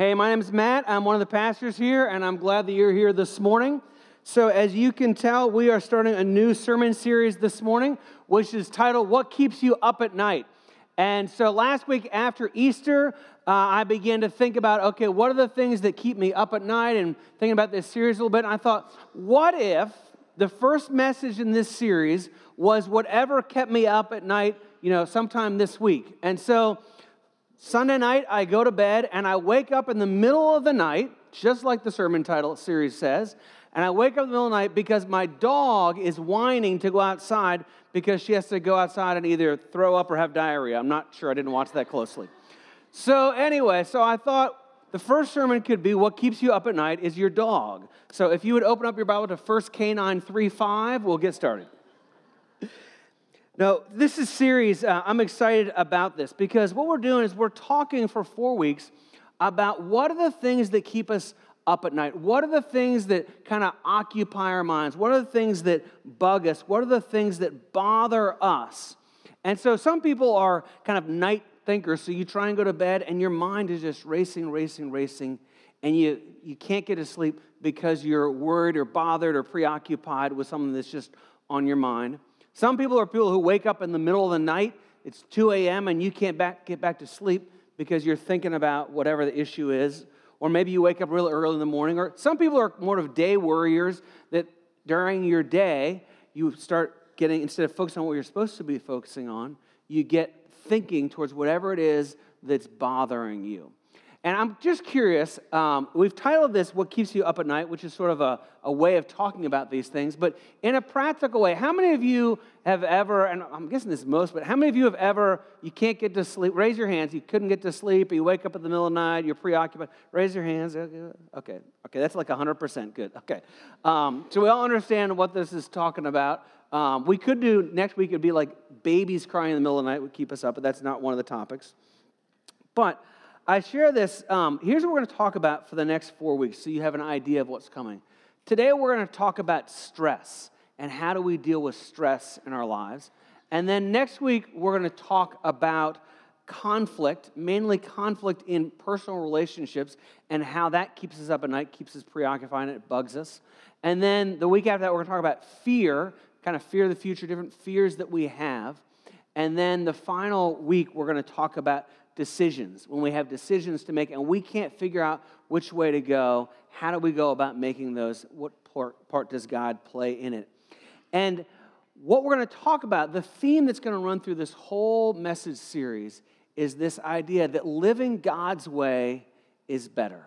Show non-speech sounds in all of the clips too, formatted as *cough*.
Hey, my name is Matt. I'm one of the pastors here, and I'm glad that you're here this morning. So, as you can tell, we are starting a new sermon series this morning, which is titled What Keeps You Up at Night? And so, last week after Easter, uh, I began to think about okay, what are the things that keep me up at night? And thinking about this series a little bit, and I thought, what if the first message in this series was whatever kept me up at night, you know, sometime this week? And so, Sunday night, I go to bed and I wake up in the middle of the night, just like the sermon title series says. And I wake up in the middle of the night because my dog is whining to go outside because she has to go outside and either throw up or have diarrhea. I'm not sure, I didn't watch that closely. So, anyway, so I thought the first sermon could be what keeps you up at night is your dog. So, if you would open up your Bible to 1 Canine 3 5, we'll get started. Now, this is series, uh, I'm excited about this because what we're doing is we're talking for four weeks about what are the things that keep us up at night? What are the things that kind of occupy our minds? What are the things that bug us? What are the things that bother us? And so some people are kind of night thinkers, so you try and go to bed and your mind is just racing, racing, racing, and you, you can't get to sleep because you're worried or bothered or preoccupied with something that's just on your mind. Some people are people who wake up in the middle of the night, it's 2 a.m., and you can't back, get back to sleep because you're thinking about whatever the issue is. Or maybe you wake up really early in the morning. Or some people are more of day worriers that during your day, you start getting, instead of focusing on what you're supposed to be focusing on, you get thinking towards whatever it is that's bothering you. And I'm just curious, um, we've titled this What Keeps You Up at Night, which is sort of a, a way of talking about these things, but in a practical way, how many of you have ever, and I'm guessing this is most, but how many of you have ever, you can't get to sleep? Raise your hands. You couldn't get to sleep, you wake up in the middle of the night, you're preoccupied. Raise your hands. Okay, okay, that's like 100%. Good, okay. Um, so we all understand what this is talking about. Um, we could do, next week, it'd be like babies crying in the middle of the night would keep us up, but that's not one of the topics. But, I share this. Um, here's what we're going to talk about for the next four weeks so you have an idea of what's coming. Today, we're going to talk about stress and how do we deal with stress in our lives. And then next week, we're going to talk about conflict, mainly conflict in personal relationships, and how that keeps us up at night, keeps us preoccupied, and it bugs us. And then the week after that, we're going to talk about fear, kind of fear of the future, different fears that we have. And then the final week, we're going to talk about decisions, when we have decisions to make and we can't figure out which way to go, how do we go about making those? What part, part does God play in it? And what we're going to talk about, the theme that's going to run through this whole message series is this idea that living God's way is better.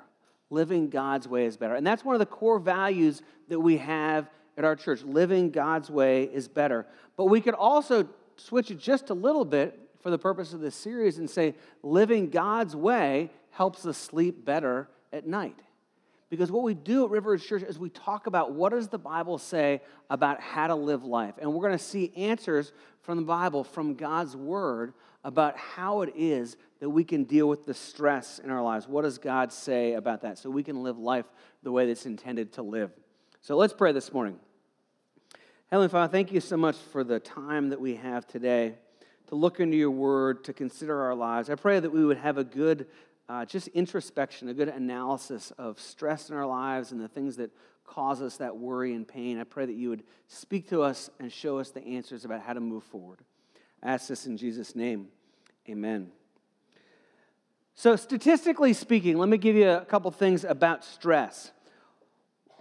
Living God's way is better. And that's one of the core values that we have at our church. Living God's way is better. But we could also switch it just a little bit for the purpose of this series and say living God's way helps us sleep better at night. Because what we do at River Church is we talk about what does the Bible say about how to live life. And we're going to see answers from the Bible, from God's word about how it is that we can deal with the stress in our lives. What does God say about that so we can live life the way that's intended to live? So let's pray this morning. Heavenly Father, thank you so much for the time that we have today to look into your word, to consider our lives. I pray that we would have a good, uh, just introspection, a good analysis of stress in our lives and the things that cause us that worry and pain. I pray that you would speak to us and show us the answers about how to move forward. I ask this in Jesus' name. Amen. So, statistically speaking, let me give you a couple things about stress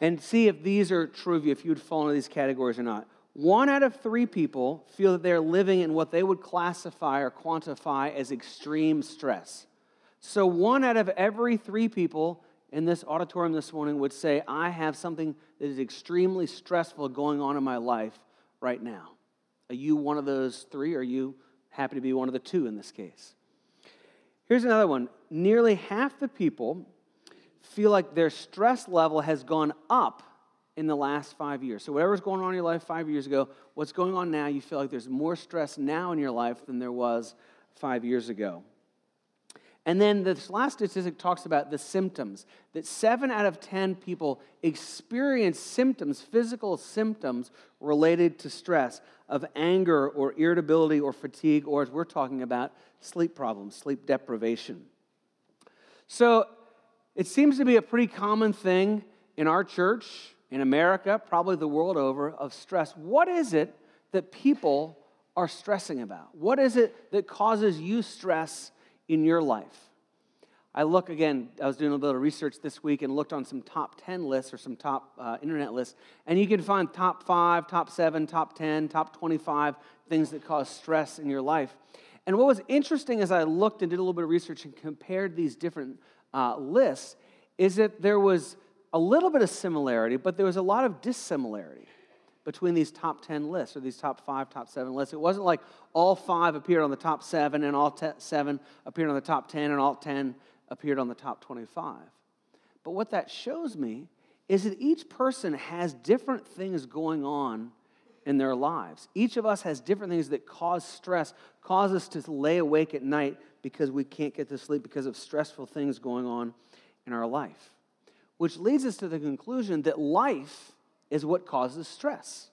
and see if these are true of you, if you would fall into these categories or not. One out of three people feel that they're living in what they would classify or quantify as extreme stress. So, one out of every three people in this auditorium this morning would say, I have something that is extremely stressful going on in my life right now. Are you one of those three? Or are you happy to be one of the two in this case? Here's another one. Nearly half the people feel like their stress level has gone up in the last five years. So, whatever's going on in your life five years ago, what's going on now, you feel like there's more stress now in your life than there was five years ago. And then this last statistic talks about the symptoms that seven out of 10 people experience symptoms, physical symptoms related to stress of anger or irritability or fatigue, or as we're talking about, sleep problems, sleep deprivation. So, it seems to be a pretty common thing in our church, in America, probably the world over, of stress. What is it that people are stressing about? What is it that causes you stress in your life? I look again, I was doing a little research this week and looked on some top 10 lists or some top uh, internet lists, and you can find top five, top seven, top 10, top 25 things that cause stress in your life. And what was interesting as I looked and did a little bit of research and compared these different uh, lists is that there was a little bit of similarity, but there was a lot of dissimilarity between these top 10 lists or these top five, top seven lists. It wasn't like all five appeared on the top seven and all te- seven appeared on the top 10 and all 10 appeared on the top 25. But what that shows me is that each person has different things going on in their lives. Each of us has different things that cause stress, cause us to lay awake at night because we can't get to sleep because of stressful things going on in our life. Which leads us to the conclusion that life is what causes stress.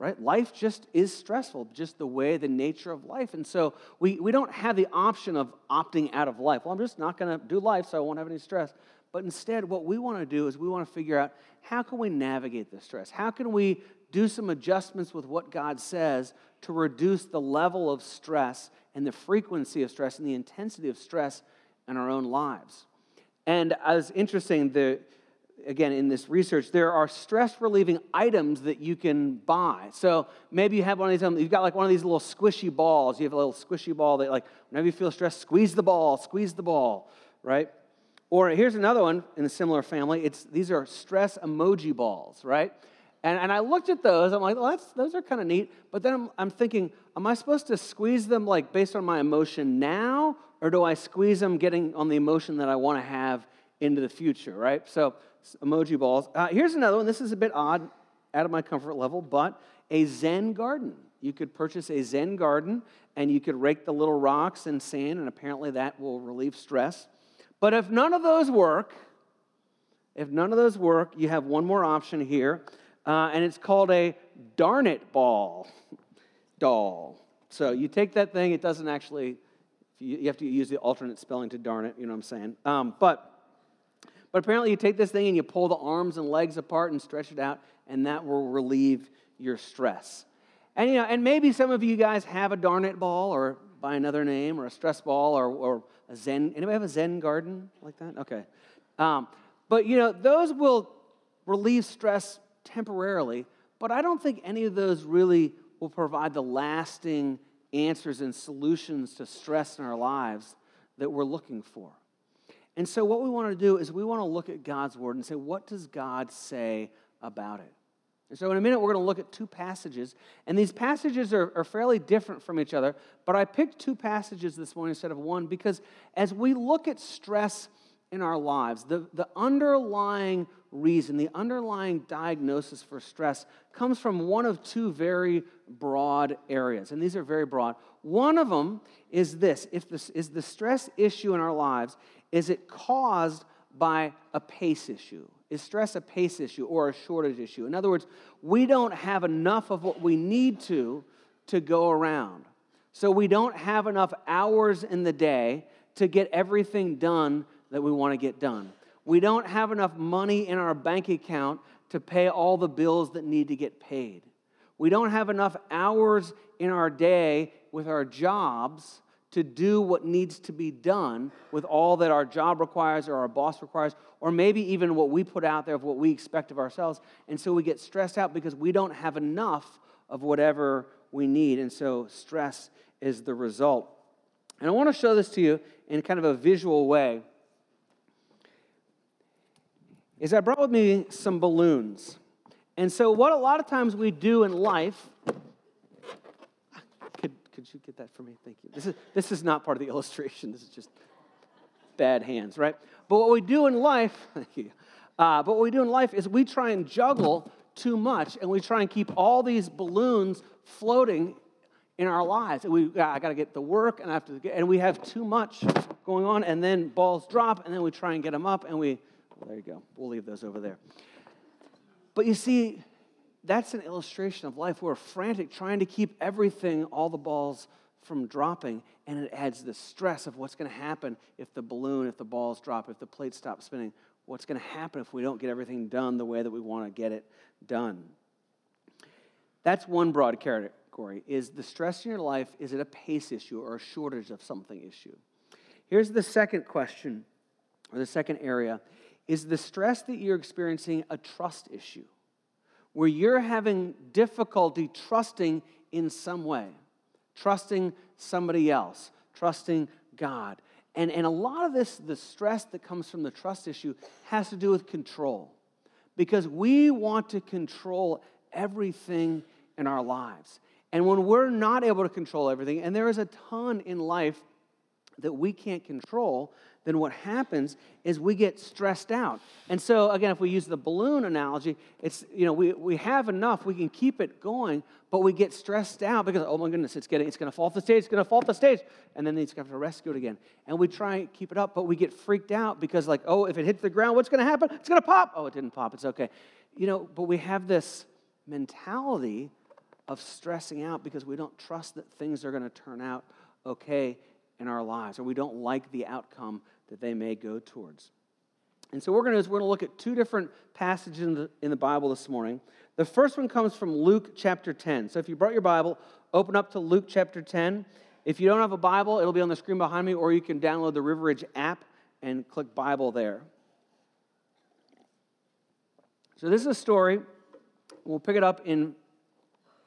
Right? Life just is stressful, just the way, the nature of life. And so we, we don't have the option of opting out of life. Well, I'm just not going to do life, so I won't have any stress. But instead, what we want to do is we want to figure out how can we navigate the stress? How can we do some adjustments with what God says to reduce the level of stress and the frequency of stress and the intensity of stress in our own lives? And as interesting, the again, in this research, there are stress relieving items that you can buy. So maybe you have one of these, um, you've got like one of these little squishy balls. You have a little squishy ball that, like, whenever you feel stressed, squeeze the ball, squeeze the ball, right? Or here's another one in a similar family. It's, these are stress emoji balls, right? And, and I looked at those. I'm like, well, that's, those are kind of neat. But then I'm, I'm thinking, am I supposed to squeeze them like based on my emotion now? Or do I squeeze them getting on the emotion that I want to have into the future, right? So emoji balls. Uh, here's another one. This is a bit odd, out of my comfort level, but a Zen garden. You could purchase a Zen garden and you could rake the little rocks and sand, and apparently that will relieve stress. But if none of those work, if none of those work, you have one more option here, uh, and it's called a darn it ball *laughs* doll. So you take that thing, it doesn't actually, you have to use the alternate spelling to darn it, you know what I'm saying? Um, but but apparently, you take this thing and you pull the arms and legs apart and stretch it out, and that will relieve your stress. And, you know, and maybe some of you guys have a darn it ball or by another name or a stress ball or, or a Zen. Anybody have a Zen garden like that? Okay. Um, but, you know, those will relieve stress temporarily, but I don't think any of those really will provide the lasting answers and solutions to stress in our lives that we're looking for. And so, what we want to do is we want to look at God's word and say, what does God say about it? And so, in a minute, we're going to look at two passages. And these passages are, are fairly different from each other. But I picked two passages this morning instead of one because as we look at stress in our lives, the, the underlying reason, the underlying diagnosis for stress comes from one of two very broad areas. And these are very broad. One of them is this if this is the stress issue in our lives is it caused by a pace issue? Is stress a pace issue or a shortage issue? In other words, we don't have enough of what we need to to go around. So we don't have enough hours in the day to get everything done that we want to get done. We don't have enough money in our bank account to pay all the bills that need to get paid. We don't have enough hours in our day with our jobs to do what needs to be done with all that our job requires or our boss requires, or maybe even what we put out there of what we expect of ourselves. And so we get stressed out because we don't have enough of whatever we need. And so stress is the result. And I want to show this to you in kind of a visual way. Is I brought with me some balloons. And so, what a lot of times we do in life could could you get that for me? Thank you. This is, this is not part of the *laughs* illustration. This is just bad hands, right? But what we do in life, *laughs* thank you. Uh, but what we do in life is we try and juggle too much, and we try and keep all these balloons floating in our lives. And we, I got to get the work, and I have to, get, and we have too much going on, and then balls drop, and then we try and get them up, and we, there you go. We'll leave those over there. But you see, that's an illustration of life. We're frantic trying to keep everything, all the balls from dropping, and it adds the stress of what's going to happen if the balloon, if the balls drop, if the plate stops spinning. What's going to happen if we don't get everything done the way that we want to get it done? That's one broad category. Is the stress in your life, is it a pace issue or a shortage of something issue? Here's the second question, or the second area. Is the stress that you're experiencing a trust issue? Where you're having difficulty trusting in some way, trusting somebody else, trusting God. And, and a lot of this, the stress that comes from the trust issue, has to do with control. Because we want to control everything in our lives. And when we're not able to control everything, and there is a ton in life that we can't control, then what happens is we get stressed out. And so, again, if we use the balloon analogy, it's, you know, we, we have enough, we can keep it going, but we get stressed out because, oh my goodness, it's getting, it's going to fall off the stage, it's going to fall off the stage. And then it's going to have to rescue it again. And we try and keep it up, but we get freaked out because, like, oh, if it hits the ground, what's going to happen? It's going to pop. Oh, it didn't pop, it's okay. You know, but we have this mentality of stressing out because we don't trust that things are going to turn out okay in our lives, or we don't like the outcome that they may go towards. And so, we're going to do is we're going to look at two different passages in the, in the Bible this morning. The first one comes from Luke chapter 10. So, if you brought your Bible, open up to Luke chapter 10. If you don't have a Bible, it'll be on the screen behind me, or you can download the Riveridge app and click Bible there. So, this is a story. We'll pick it up in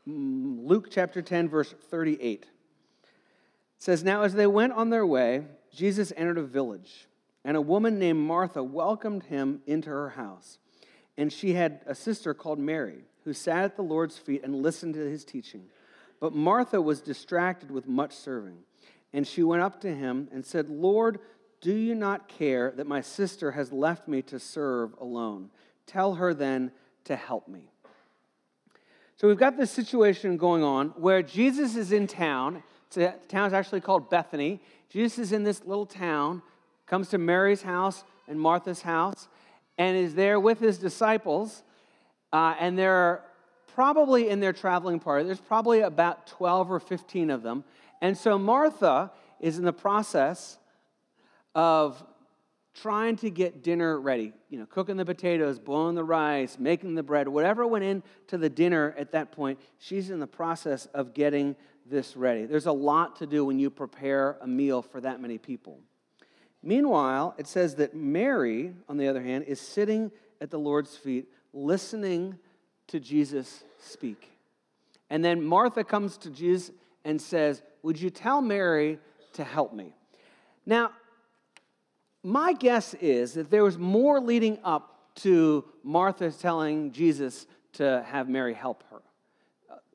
mm, Luke chapter 10, verse 38 It says, Now as they went on their way, Jesus entered a village, and a woman named Martha welcomed him into her house. And she had a sister called Mary, who sat at the Lord's feet and listened to his teaching. But Martha was distracted with much serving. And she went up to him and said, Lord, do you not care that my sister has left me to serve alone? Tell her then to help me. So we've got this situation going on where Jesus is in town the town is actually called Bethany. Jesus is in this little town, comes to Mary's house and Martha's house, and is there with his disciples. Uh, and they're probably in their traveling party. There's probably about 12 or 15 of them. And so Martha is in the process of trying to get dinner ready, you know, cooking the potatoes, boiling the rice, making the bread, whatever went into the dinner at that point, she's in the process of getting this ready. There's a lot to do when you prepare a meal for that many people. Meanwhile, it says that Mary, on the other hand, is sitting at the Lord's feet, listening to Jesus speak. And then Martha comes to Jesus and says, Would you tell Mary to help me? Now, my guess is that there was more leading up to Martha telling Jesus to have Mary help her.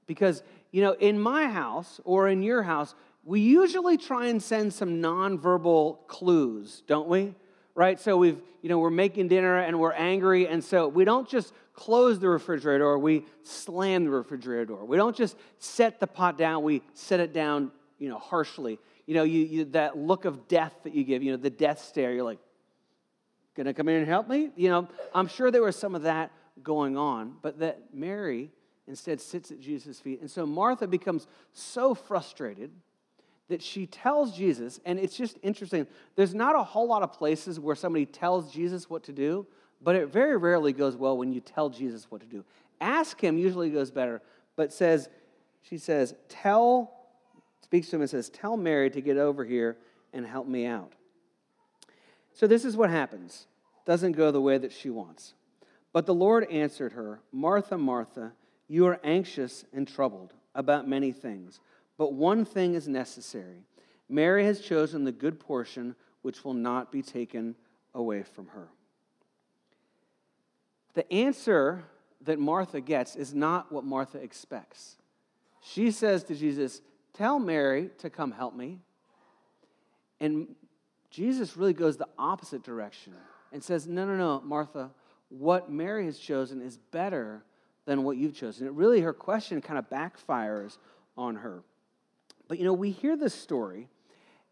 Because you know, in my house or in your house, we usually try and send some nonverbal clues, don't we? Right? So we've, you know, we're making dinner and we're angry, and so we don't just close the refrigerator door, we slam the refrigerator door. We don't just set the pot down, we set it down, you know, harshly. You know, you, you that look of death that you give, you know, the death stare, you're like, gonna come in and help me? You know, I'm sure there was some of that going on, but that Mary instead sits at Jesus' feet. And so Martha becomes so frustrated that she tells Jesus, and it's just interesting. There's not a whole lot of places where somebody tells Jesus what to do, but it very rarely goes well when you tell Jesus what to do. Ask him usually goes better, but says, she says, tell, speaks to him and says, tell Mary to get over here and help me out. So this is what happens. Doesn't go the way that she wants. But the Lord answered her, Martha, Martha, you are anxious and troubled about many things, but one thing is necessary. Mary has chosen the good portion which will not be taken away from her. The answer that Martha gets is not what Martha expects. She says to Jesus, Tell Mary to come help me. And Jesus really goes the opposite direction and says, No, no, no, Martha, what Mary has chosen is better than what you've chosen. It really, her question kind of backfires on her. But you know, we hear this story,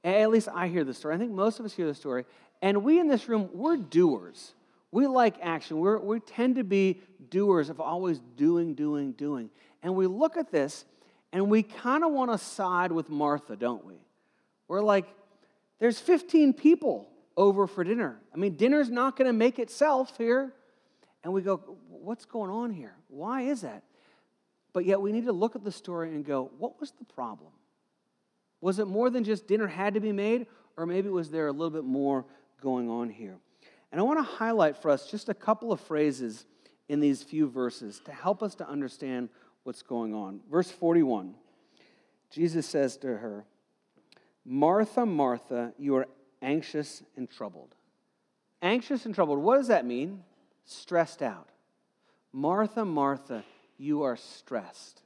at least I hear the story. I think most of us hear the story, and we in this room, we're doers. We like action. We're, we tend to be doers of always doing, doing, doing. And we look at this, And we kind of want to side with Martha, don't we? We're like, there's 15 people over for dinner. I mean, dinner's not going to make itself here. And we go, what's going on here? Why is that? But yet we need to look at the story and go, what was the problem? Was it more than just dinner had to be made, or maybe was there a little bit more going on here? And I want to highlight for us just a couple of phrases in these few verses to help us to understand what's going on. Verse 41, Jesus says to her, Martha, Martha, you are anxious and troubled. Anxious and troubled, what does that mean? Stressed out. Martha, Martha, you are stressed.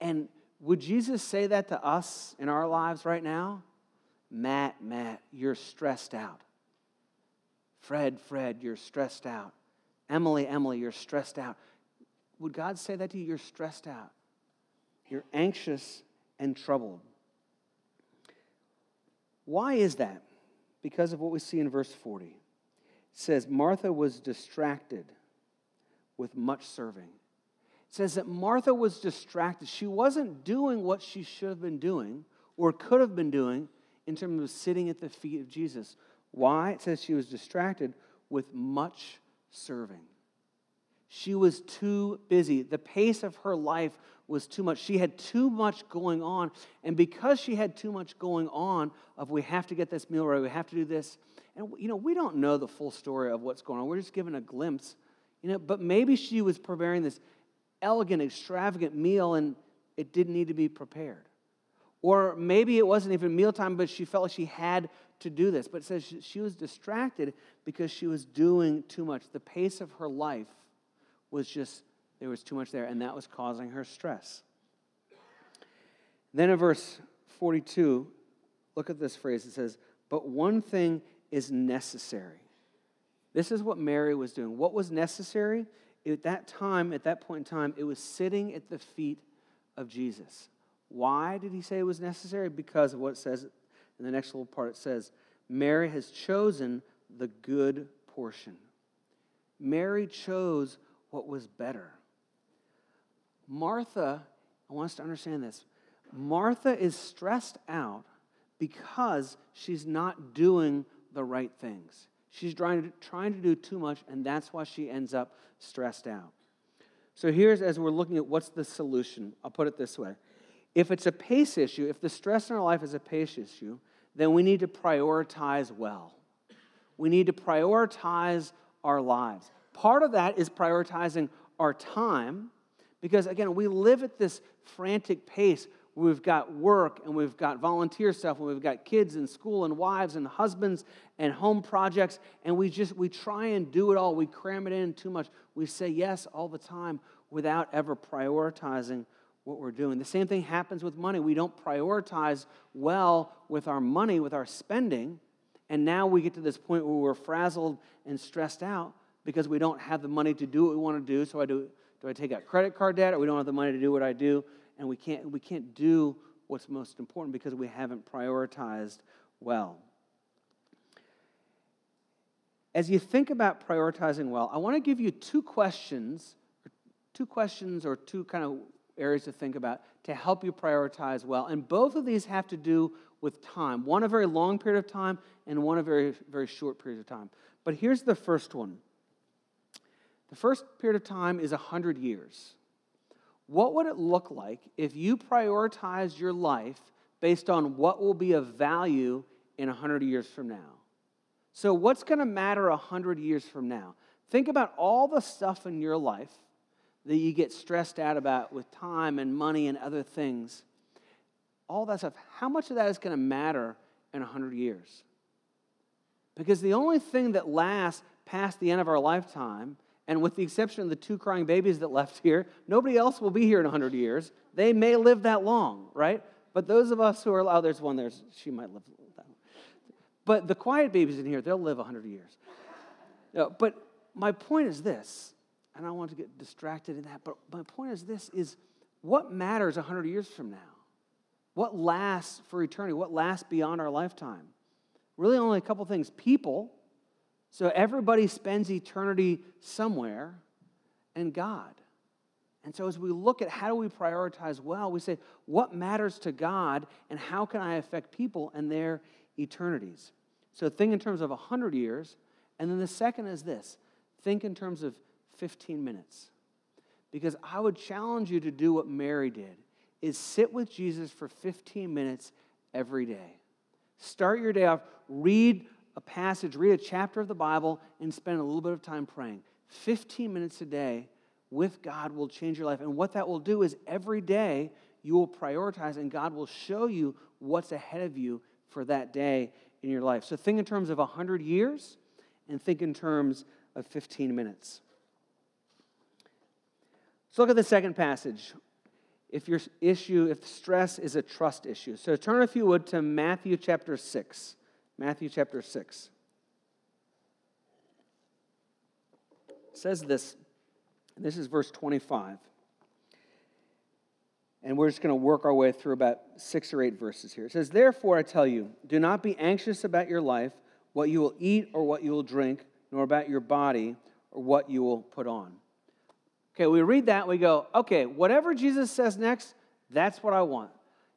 And would Jesus say that to us in our lives right now? Matt, Matt, you're stressed out. Fred, Fred, you're stressed out. Emily, Emily, you're stressed out. Would God say that to you? You're stressed out. You're anxious and troubled. Why is that? Because of what we see in verse 40. It says, Martha was distracted with much serving. It says that Martha was distracted. She wasn't doing what she should have been doing or could have been doing in terms of sitting at the feet of Jesus. Why? It says she was distracted with much serving. She was too busy. The pace of her life was too much. She had too much going on. And because she had too much going on, of we have to get this meal right, we have to do this. And you know, we don't know the full story of what's going on. We're just given a glimpse. You know, but maybe she was preparing this elegant, extravagant meal and it didn't need to be prepared. Or maybe it wasn't even mealtime, but she felt like she had to do this. But it says she, she was distracted because she was doing too much. The pace of her life was just, there was too much there, and that was causing her stress. Then in verse 42, look at this phrase. It says, But one thing is necessary. This is what Mary was doing. What was necessary? At that time, at that point in time, it was sitting at the feet of Jesus. Why did he say it was necessary? Because of what it says in the next little part. It says, Mary has chosen the good portion. Mary chose what was better. Martha, I want us to understand this. Martha is stressed out because she's not doing the right things. She's trying to, trying to do too much, and that's why she ends up stressed out. So here's as we're looking at what's the solution. I'll put it this way. If it's a pace issue, if the stress in our life is a pace issue, then we need to prioritize well. We need to prioritize our lives. Part of that is prioritizing our time because, again, we live at this frantic pace. We've got work and we've got volunteer stuff and we've got kids and school and wives and husbands and home projects and we just we try and do it all. We cram it in too much. We say yes all the time without ever prioritizing what we're doing. The same thing happens with money. We don't prioritize well with our money, with our spending, and now we get to this point where we're frazzled and stressed out because we don't have the money to do what we want to do. So I do, do I take out credit card debt or we don't have the money to do what I do? And we can't, we can't do what's most important because we haven't prioritized well. As you think about prioritizing well, I want to give you two questions, two questions or two kind of areas to think about to help you prioritize well. And both of these have to do with time one a very long period of time, and one a very, very short period of time. But here's the first one the first period of time is 100 years. What would it look like if you prioritized your life based on what will be of value in 100 years from now? So, what's going to matter 100 years from now? Think about all the stuff in your life that you get stressed out about with time and money and other things, all that stuff, how much of that is going to matter in 100 years? Because the only thing that lasts past the end of our lifetime, and with the exception of the two crying babies that left here, nobody else will be here in 100 years. They may live that long, right? But those of us who are, oh, there's one there, she might live that long. But the quiet babies in here, they'll live 100 years. but my point is this and I want to get distracted in that. But my point is this is what matters 100 years from now? What lasts for eternity? What lasts beyond our lifetime? Really, only a couple things people. So everybody spends eternity somewhere, and God. And so, as we look at how do we prioritize well, we say, what matters to God and how can I affect people and their eternities? So, think in terms of 100 years. And then the second is this think in terms of 15 minutes. Because I would challenge you to do what Mary did is sit with Jesus for 15 minutes every day. Start your day off, read a passage, read a chapter of the Bible, and spend a little bit of time praying. 15 minutes a day with God will change your life. And what that will do is every day you will prioritize, and God will show you what's ahead of you for that day in your life. So think in terms of 100 years and think in terms of 15 minutes. Let's look at the second passage. If your issue, if stress is a trust issue. So turn, if you would, to Matthew chapter 6. Matthew chapter 6. It says this. This is verse 25. And we're just going to work our way through about six or eight verses here. It says, Therefore, I tell you, do not be anxious about your life, what you will eat or what you will drink, nor about your body or what you will put on. Okay, we read that, we go, okay, whatever Jesus says next, that's what I want.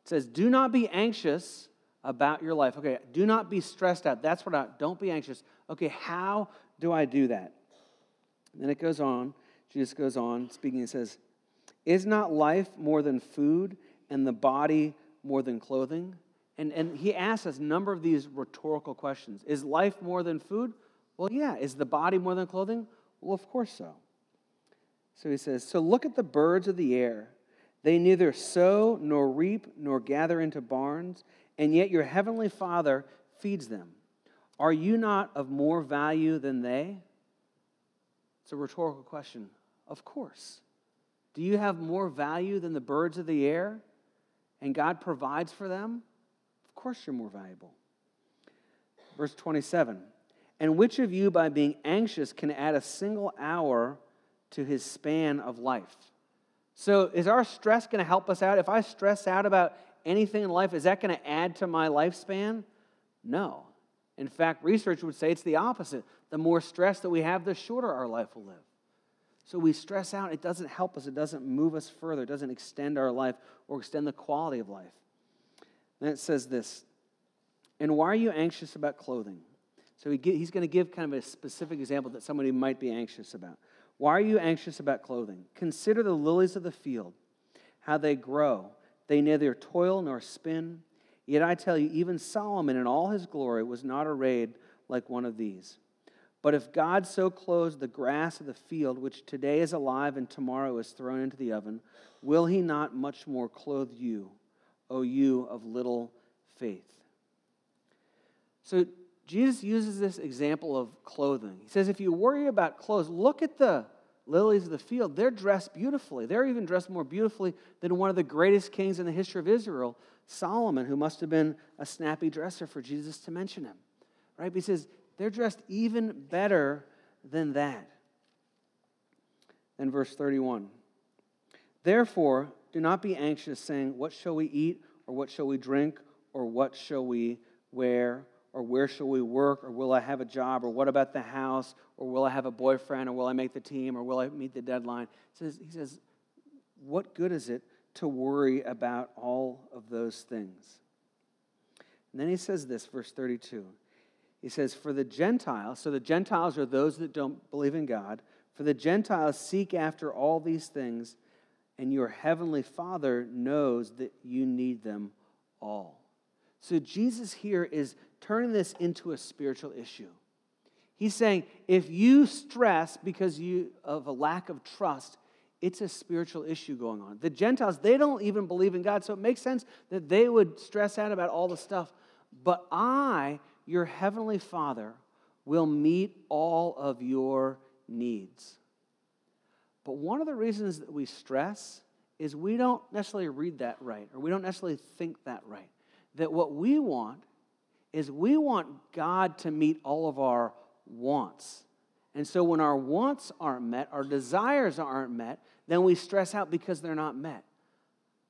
It says, Do not be anxious about your life. Okay, do not be stressed out. That's what I don't be anxious. Okay, how do I do that? And then it goes on. Jesus goes on speaking and says, Is not life more than food and the body more than clothing? And, and he asks us a number of these rhetorical questions. Is life more than food? Well, yeah. Is the body more than clothing? Well, of course so. So he says, So look at the birds of the air. They neither sow nor reap nor gather into barns, and yet your heavenly Father feeds them. Are you not of more value than they? It's a rhetorical question. Of course. Do you have more value than the birds of the air? And God provides for them? Of course you're more valuable. Verse 27 And which of you, by being anxious, can add a single hour to his span of life? So, is our stress going to help us out? If I stress out about anything in life, is that going to add to my lifespan? No. In fact, research would say it's the opposite. The more stress that we have, the shorter our life will live. So we stress out, it doesn't help us, it doesn't move us further, it doesn't extend our life or extend the quality of life. Then it says this And why are you anxious about clothing? So he, he's going to give kind of a specific example that somebody might be anxious about. Why are you anxious about clothing? Consider the lilies of the field, how they grow. They neither toil nor spin. Yet I tell you, even Solomon in all his glory was not arrayed like one of these. But if God so clothes the grass of the field, which today is alive and tomorrow is thrown into the oven, will he not much more clothe you, O you of little faith? So Jesus uses this example of clothing. He says, if you worry about clothes, look at the lilies of the field. They're dressed beautifully. They're even dressed more beautifully than one of the greatest kings in the history of Israel, Solomon, who must have been a snappy dresser for Jesus to mention him. Right? But he says, they're dressed even better than that. And verse 31 Therefore, do not be anxious, saying, What shall we eat, or what shall we drink, or what shall we wear, or where shall we work, or will I have a job, or what about the house, or will I have a boyfriend, or will I make the team, or will I meet the deadline? He says, he says What good is it to worry about all of those things? And then he says this, verse 32. He says, For the Gentiles, so the Gentiles are those that don't believe in God, for the Gentiles seek after all these things, and your heavenly Father knows that you need them all. So Jesus here is turning this into a spiritual issue. He's saying if you stress because you, of a lack of trust, it's a spiritual issue going on. The Gentiles, they don't even believe in God, so it makes sense that they would stress out about all the stuff. But I your heavenly Father will meet all of your needs. But one of the reasons that we stress is we don't necessarily read that right, or we don't necessarily think that right. That what we want is we want God to meet all of our wants. And so when our wants aren't met, our desires aren't met, then we stress out because they're not met.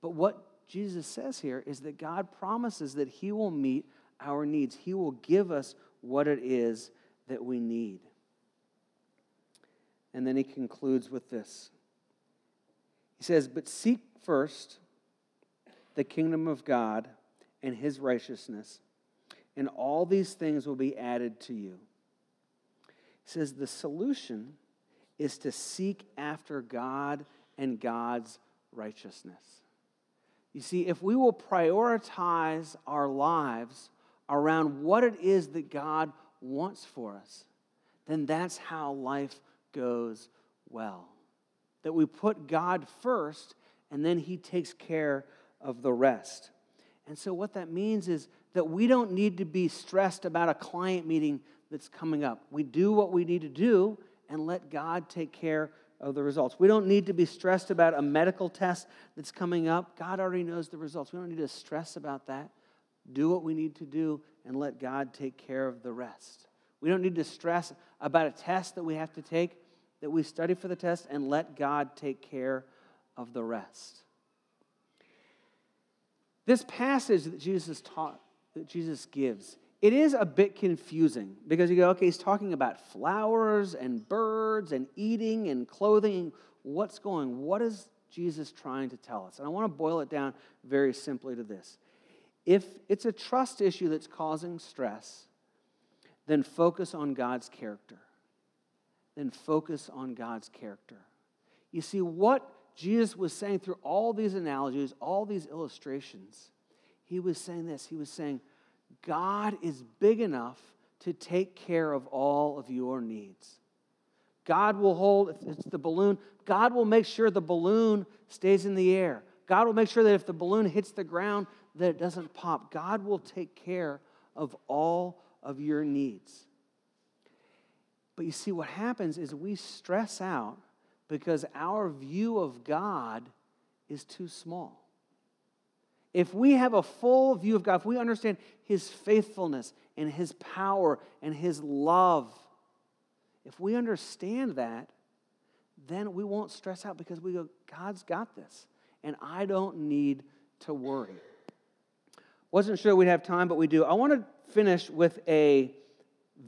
But what Jesus says here is that God promises that He will meet our needs. He will give us what it is that we need. And then he concludes with this He says, But seek first the kingdom of God and his righteousness, and all these things will be added to you. He says, The solution is to seek after God and God's righteousness. You see, if we will prioritize our lives around what it is that God wants for us, then that's how life goes well. That we put God first and then He takes care of the rest. And so, what that means is that we don't need to be stressed about a client meeting that's coming up. We do what we need to do and let God take care of the results. We don't need to be stressed about a medical test that's coming up. God already knows the results. We don't need to stress about that. Do what we need to do and let God take care of the rest. We don't need to stress about a test that we have to take, that we study for the test and let God take care of the rest. This passage that Jesus taught, that Jesus gives, it is a bit confusing because you go, okay, he's talking about flowers and birds and eating and clothing. What's going? What is Jesus trying to tell us? And I want to boil it down very simply to this. If it's a trust issue that's causing stress, then focus on God's character. Then focus on God's character. You see, what Jesus was saying through all these analogies, all these illustrations, he was saying this. He was saying, God is big enough to take care of all of your needs. God will hold, if it's the balloon, God will make sure the balloon stays in the air. God will make sure that if the balloon hits the ground, that it doesn't pop. God will take care of all of your needs. But you see, what happens is we stress out because our view of God is too small. If we have a full view of God, if we understand His faithfulness and His power and His love, if we understand that, then we won't stress out because we go, God's got this, and I don't need to worry. Wasn't sure we'd have time, but we do. I want to finish with a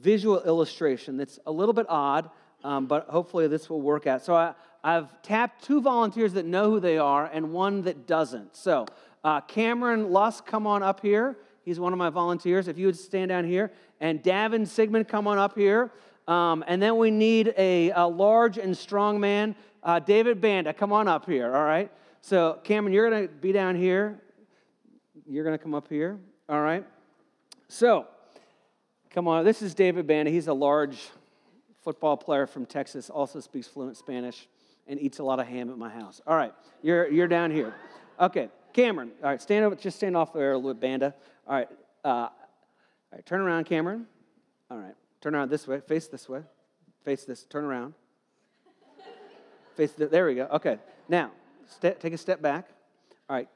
visual illustration that's a little bit odd, um, but hopefully this will work out. So I, I've tapped two volunteers that know who they are and one that doesn't. So uh, Cameron Lusk, come on up here. He's one of my volunteers. If you would stand down here. And Davin Sigmund, come on up here. Um, and then we need a, a large and strong man. Uh, David Banda, come on up here, all right? So, Cameron, you're going to be down here. You're going to come up here, all right? So, come on. This is David Banda. He's a large football player from Texas, also speaks fluent Spanish, and eats a lot of ham at my house. All right, you're, you're down here. Okay, Cameron. All right, stand up, just stand off there a little bit, Banda. All right, uh, all right, turn around, Cameron. All right, turn around this way, face this way, face this, turn around. face, the, there we go. Okay, now, st- take a step back. All right,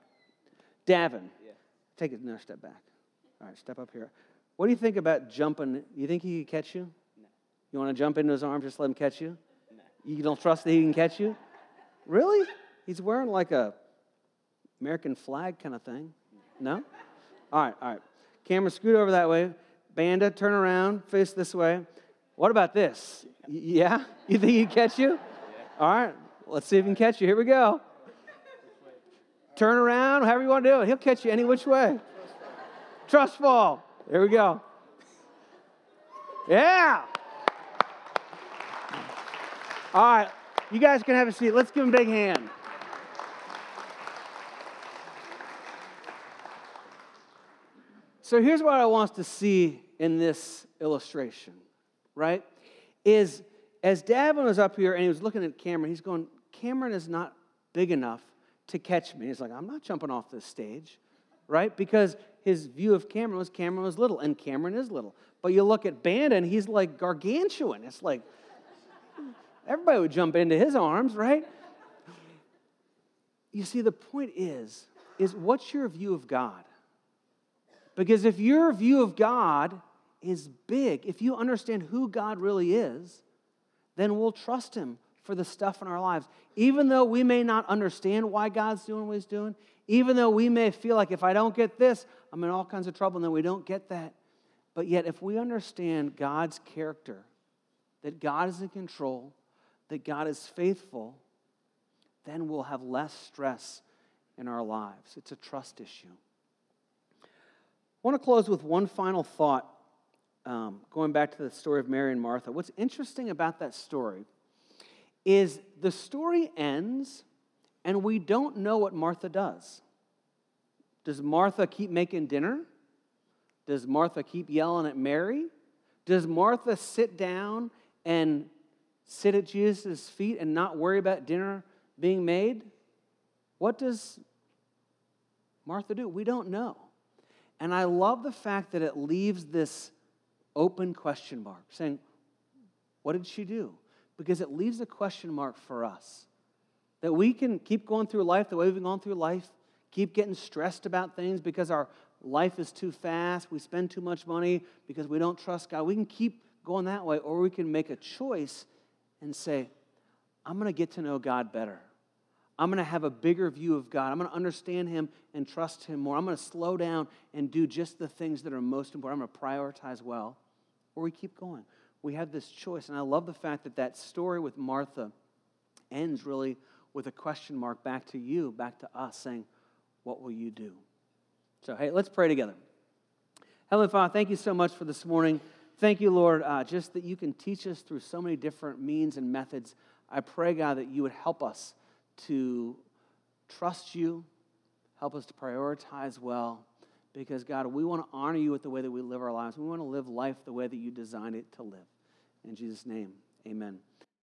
Davin, yeah. take another step back. All right, step up here. What do you think about jumping? You think he could catch you? No. You want to jump into his arms, just let him catch you? No. You don't trust that he can catch you? Really? He's wearing like a American flag kind of thing. No? All right, all right. Cameron, scoot over that way. Banda, turn around, face this way. What about this? Yeah? You think he'd catch you? All right, let's see if he can catch you. Here we go. Turn around, however you want to do it. He'll catch you any which way. Trust fall. There we go. Yeah. All right, you guys can have a seat. Let's give him a big hand. So here's what I want to see in this illustration, right? Is as Davin was up here and he was looking at Cameron, he's going, Cameron is not big enough to catch me. He's like, I'm not jumping off this stage, right? Because his view of Cameron was Cameron was little, and Cameron is little. But you look at Banda, and he's like gargantuan. It's like everybody would jump into his arms, right? You see, the point is, is what's your view of God? Because if your view of God is big, if you understand who God really is, then we'll trust Him for the stuff in our lives. Even though we may not understand why God's doing what He's doing, even though we may feel like if I don't get this, I'm in all kinds of trouble, and then we don't get that. But yet, if we understand God's character, that God is in control, that God is faithful, then we'll have less stress in our lives. It's a trust issue. I want to close with one final thought, um, going back to the story of Mary and Martha. What's interesting about that story is the story ends and we don't know what Martha does. Does Martha keep making dinner? Does Martha keep yelling at Mary? Does Martha sit down and sit at Jesus' feet and not worry about dinner being made? What does Martha do? We don't know. And I love the fact that it leaves this open question mark saying, What did she do? Because it leaves a question mark for us. That we can keep going through life the way we've gone through life, keep getting stressed about things because our life is too fast, we spend too much money because we don't trust God. We can keep going that way, or we can make a choice and say, I'm going to get to know God better. I'm going to have a bigger view of God. I'm going to understand Him and trust Him more. I'm going to slow down and do just the things that are most important. I'm going to prioritize well. Or we keep going. We have this choice. And I love the fact that that story with Martha ends really with a question mark back to you, back to us, saying, What will you do? So, hey, let's pray together. Heavenly Father, thank you so much for this morning. Thank you, Lord, uh, just that you can teach us through so many different means and methods. I pray, God, that you would help us to trust you, help us to prioritize well, because, God, we want to honor you with the way that we live our lives. We want to live life the way that you designed it to live. In Jesus' name, amen.